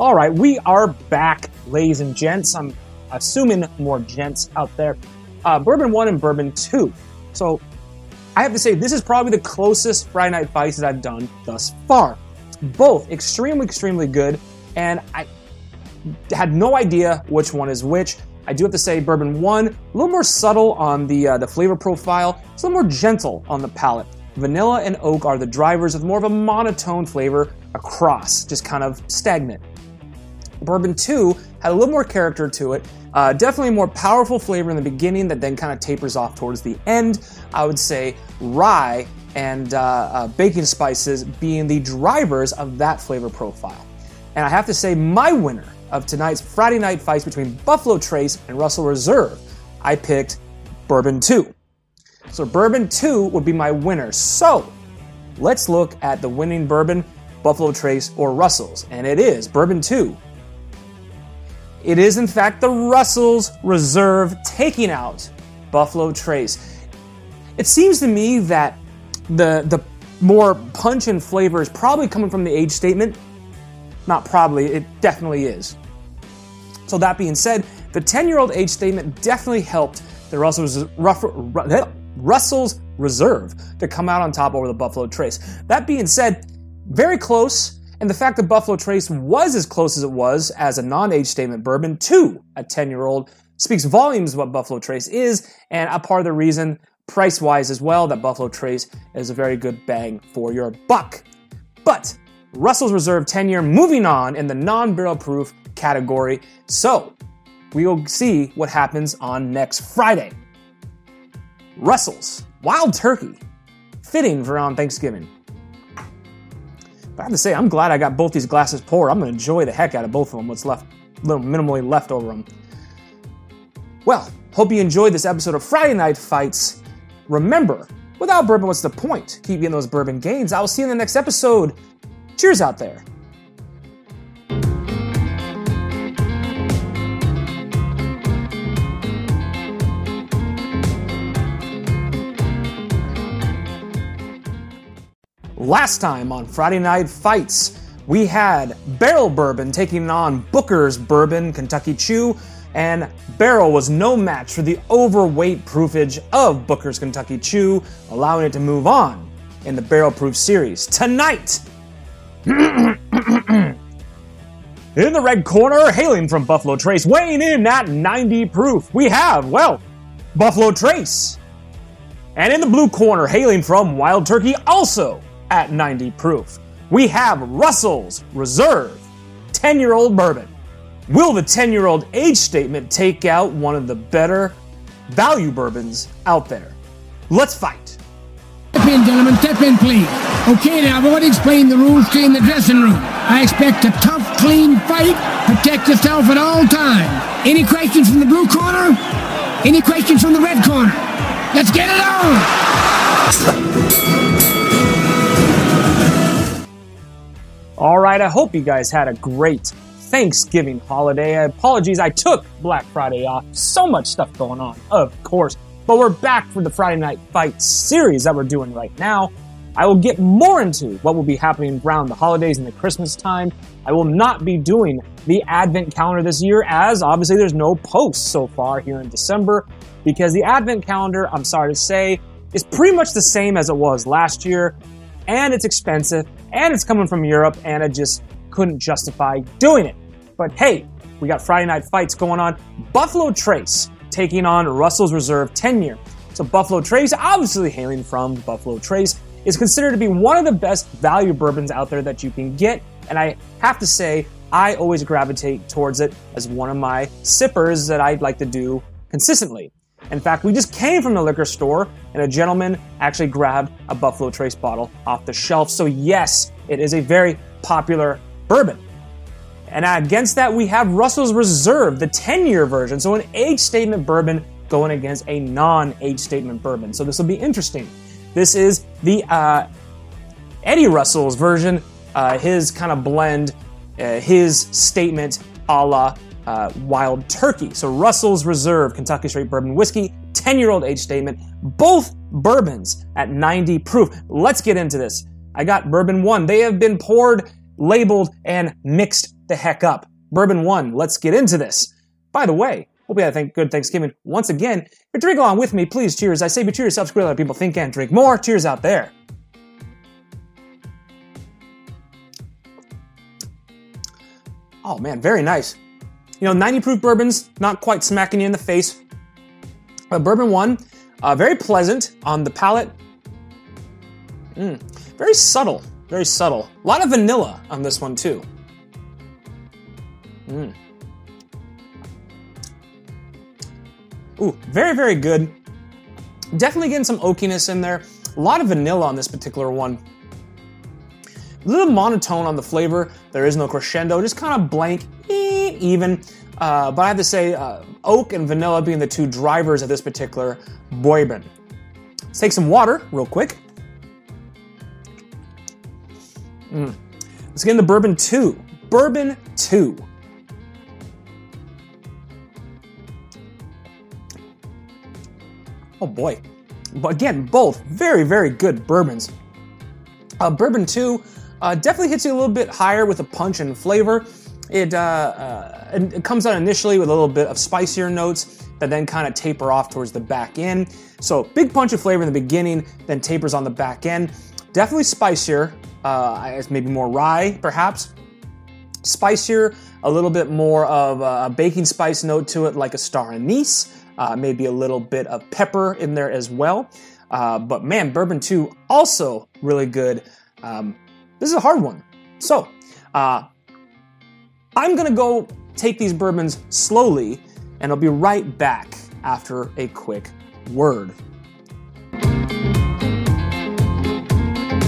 All right, we are back, ladies and gents. I'm assuming more gents out there. Uh, bourbon 1 and Bourbon 2. So I have to say, this is probably the closest Friday Night that I've done thus far. Both extremely, extremely good, and I had no idea which one is which. I do have to say, Bourbon 1, a little more subtle on the, uh, the flavor profile, it's a little more gentle on the palate. Vanilla and oak are the drivers with more of a monotone flavor across, just kind of stagnant. Bourbon 2 had a little more character to it. Uh, definitely more powerful flavor in the beginning that then kind of tapers off towards the end. I would say rye and uh, uh, baking spices being the drivers of that flavor profile. And I have to say, my winner of tonight's Friday night fights between Buffalo Trace and Russell Reserve, I picked Bourbon 2. So Bourbon 2 would be my winner. So let's look at the winning bourbon, Buffalo Trace or Russell's. And it is Bourbon 2 it is, in fact, the Russell's Reserve taking out Buffalo Trace. It seems to me that the, the more punch and flavor is probably coming from the age statement. Not probably, it definitely is. So, that being said, the 10 year old age statement definitely helped the Russell's, eh, Russell's Reserve to come out on top over the Buffalo Trace. That being said, very close and the fact that Buffalo Trace was as close as it was as a non age statement bourbon to a 10 year old speaks volumes of what Buffalo Trace is, and a part of the reason, price wise as well, that Buffalo Trace is a very good bang for your buck. But Russell's Reserve 10 year moving on in the non barrel proof category. So we will see what happens on next Friday. Russell's Wild Turkey, fitting for around Thanksgiving. But I have to say, I'm glad I got both these glasses poured. I'm going to enjoy the heck out of both of them, what's left, little minimally left over them. Well, hope you enjoyed this episode of Friday Night Fights. Remember, without bourbon, what's the point? Keep getting those bourbon gains. I will see you in the next episode. Cheers out there. Last time on Friday Night Fights, we had Barrel Bourbon taking on Booker's Bourbon Kentucky Chew, and Barrel was no match for the overweight proofage of Booker's Kentucky Chew, allowing it to move on in the Barrel Proof series. Tonight, in the red corner, hailing from Buffalo Trace, weighing in at 90 proof, we have, well, Buffalo Trace. And in the blue corner, hailing from Wild Turkey, also at 90 proof. We have Russell's Reserve 10 year old bourbon. Will the 10 year old age statement take out one of the better value bourbons out there? Let's fight. Step in, gentlemen. Step in, please. Okay, now I've already explained the rules to you in the dressing room. I expect a tough, clean fight. Protect yourself at all times. Any questions from the blue corner? Any questions from the red corner? Let's get it on! All right, I hope you guys had a great Thanksgiving holiday. Apologies, I took Black Friday off. So much stuff going on, of course. But we're back for the Friday Night Fight series that we're doing right now. I will get more into what will be happening around the holidays and the Christmas time. I will not be doing the Advent calendar this year, as obviously there's no posts so far here in December, because the Advent calendar, I'm sorry to say, is pretty much the same as it was last year and it's expensive, and it's coming from Europe, and I just couldn't justify doing it. But hey, we got Friday night fights going on. Buffalo Trace taking on Russell's Reserve 10 year. So Buffalo Trace, obviously hailing from Buffalo Trace, is considered to be one of the best value bourbons out there that you can get. And I have to say, I always gravitate towards it as one of my sippers that I'd like to do consistently. In fact, we just came from the liquor store and a gentleman actually grabbed a Buffalo Trace bottle off the shelf. So, yes, it is a very popular bourbon. And against that, we have Russell's Reserve, the 10 year version. So, an age statement bourbon going against a non age statement bourbon. So, this will be interesting. This is the uh, Eddie Russell's version, uh, his kind of blend, uh, his statement a la uh, Wild Turkey. So Russell's Reserve Kentucky Straight Bourbon Whiskey, 10 year old age statement, both bourbons at 90 proof. Let's get into this. I got bourbon one. They have been poured, labeled, and mixed the heck up. Bourbon one, let's get into this. By the way, hope you had a good Thanksgiving. Once again, if you drink along with me, please cheers. I say be cheers, yourself, other people think and drink more. Cheers out there. Oh man, very nice. You know, 90 proof bourbons, not quite smacking you in the face. But bourbon one, uh, very pleasant on the palate. Mm, very subtle, very subtle. A lot of vanilla on this one too. Mm. Ooh, very, very good. Definitely getting some oakiness in there. A lot of vanilla on this particular one. A little monotone on the flavor. There is no crescendo, just kind of blank, eh, even. Uh, but I have to say, uh, oak and vanilla being the two drivers of this particular bourbon. Let's take some water real quick. Mm. Let's get into bourbon two. Bourbon two. Oh boy. But again, both very, very good bourbons. Uh, bourbon 2 uh, definitely hits you a little bit higher with a punch and flavor. It, uh, uh it comes out initially with a little bit of spicier notes that then kind of taper off towards the back end. So big punch of flavor in the beginning, then tapers on the back end. Definitely spicier, uh, maybe more rye perhaps. Spicier, a little bit more of a baking spice note to it, like a star anise uh, maybe a little bit of pepper in there as well. Uh, but man, bourbon 2 also really good. Um, this is a hard one. So, uh, I'm gonna go take these bourbons slowly, and I'll be right back after a quick word.